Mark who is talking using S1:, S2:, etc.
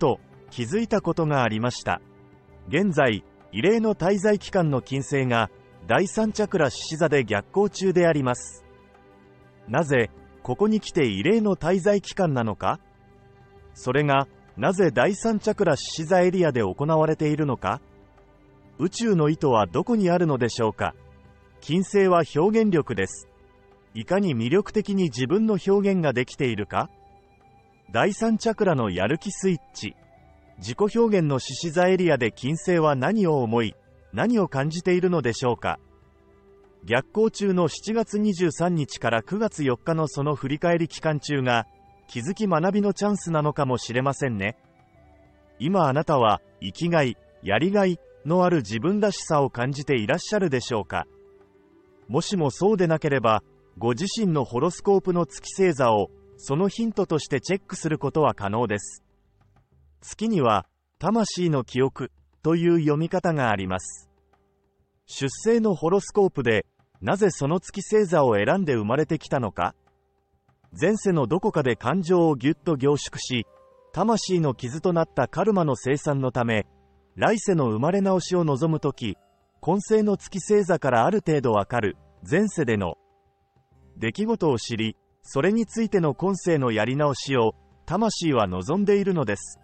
S1: と気づいたことがありました。現在、異例の滞在期間の金星が第三チャクラ獅子座で逆行中であります。なぜ、ここに来て異例の滞在期間なのか？それが、なぜ第三チャクラ獅子座エリアで行われているのか？宇宙の意図はどこにあるのでしょうか？金星は表現力です。いかに魅力的に自分の表現ができているか？第三チャクラのやる気スイッチ。自己表現の獅子座エリアで金星は何を思い、何を感じているのでしょうか。逆行中の7月23日から9月4日のその振り返り期間中が気づき学びのチャンスなのかもしれませんね。今あなたは生きがいやりがいのある自分らしさを感じていらっしゃるでしょうか。もしもそうでなければご自身のホロスコープの月星座をそのヒントとしてチェックすることは可能です。月には魂の記憶という読み方があります。出生のホロスコープでなぜその月星座を選んで生まれてきたのか。前世のどこかで感情をぎゅっと凝縮し魂の傷となったカルマの生産のため来世の生まれ直しを望むとき今世の月星座からある程度わかる前世での出来事を知りそれについての今世のやり直しを魂は望んでいるのです。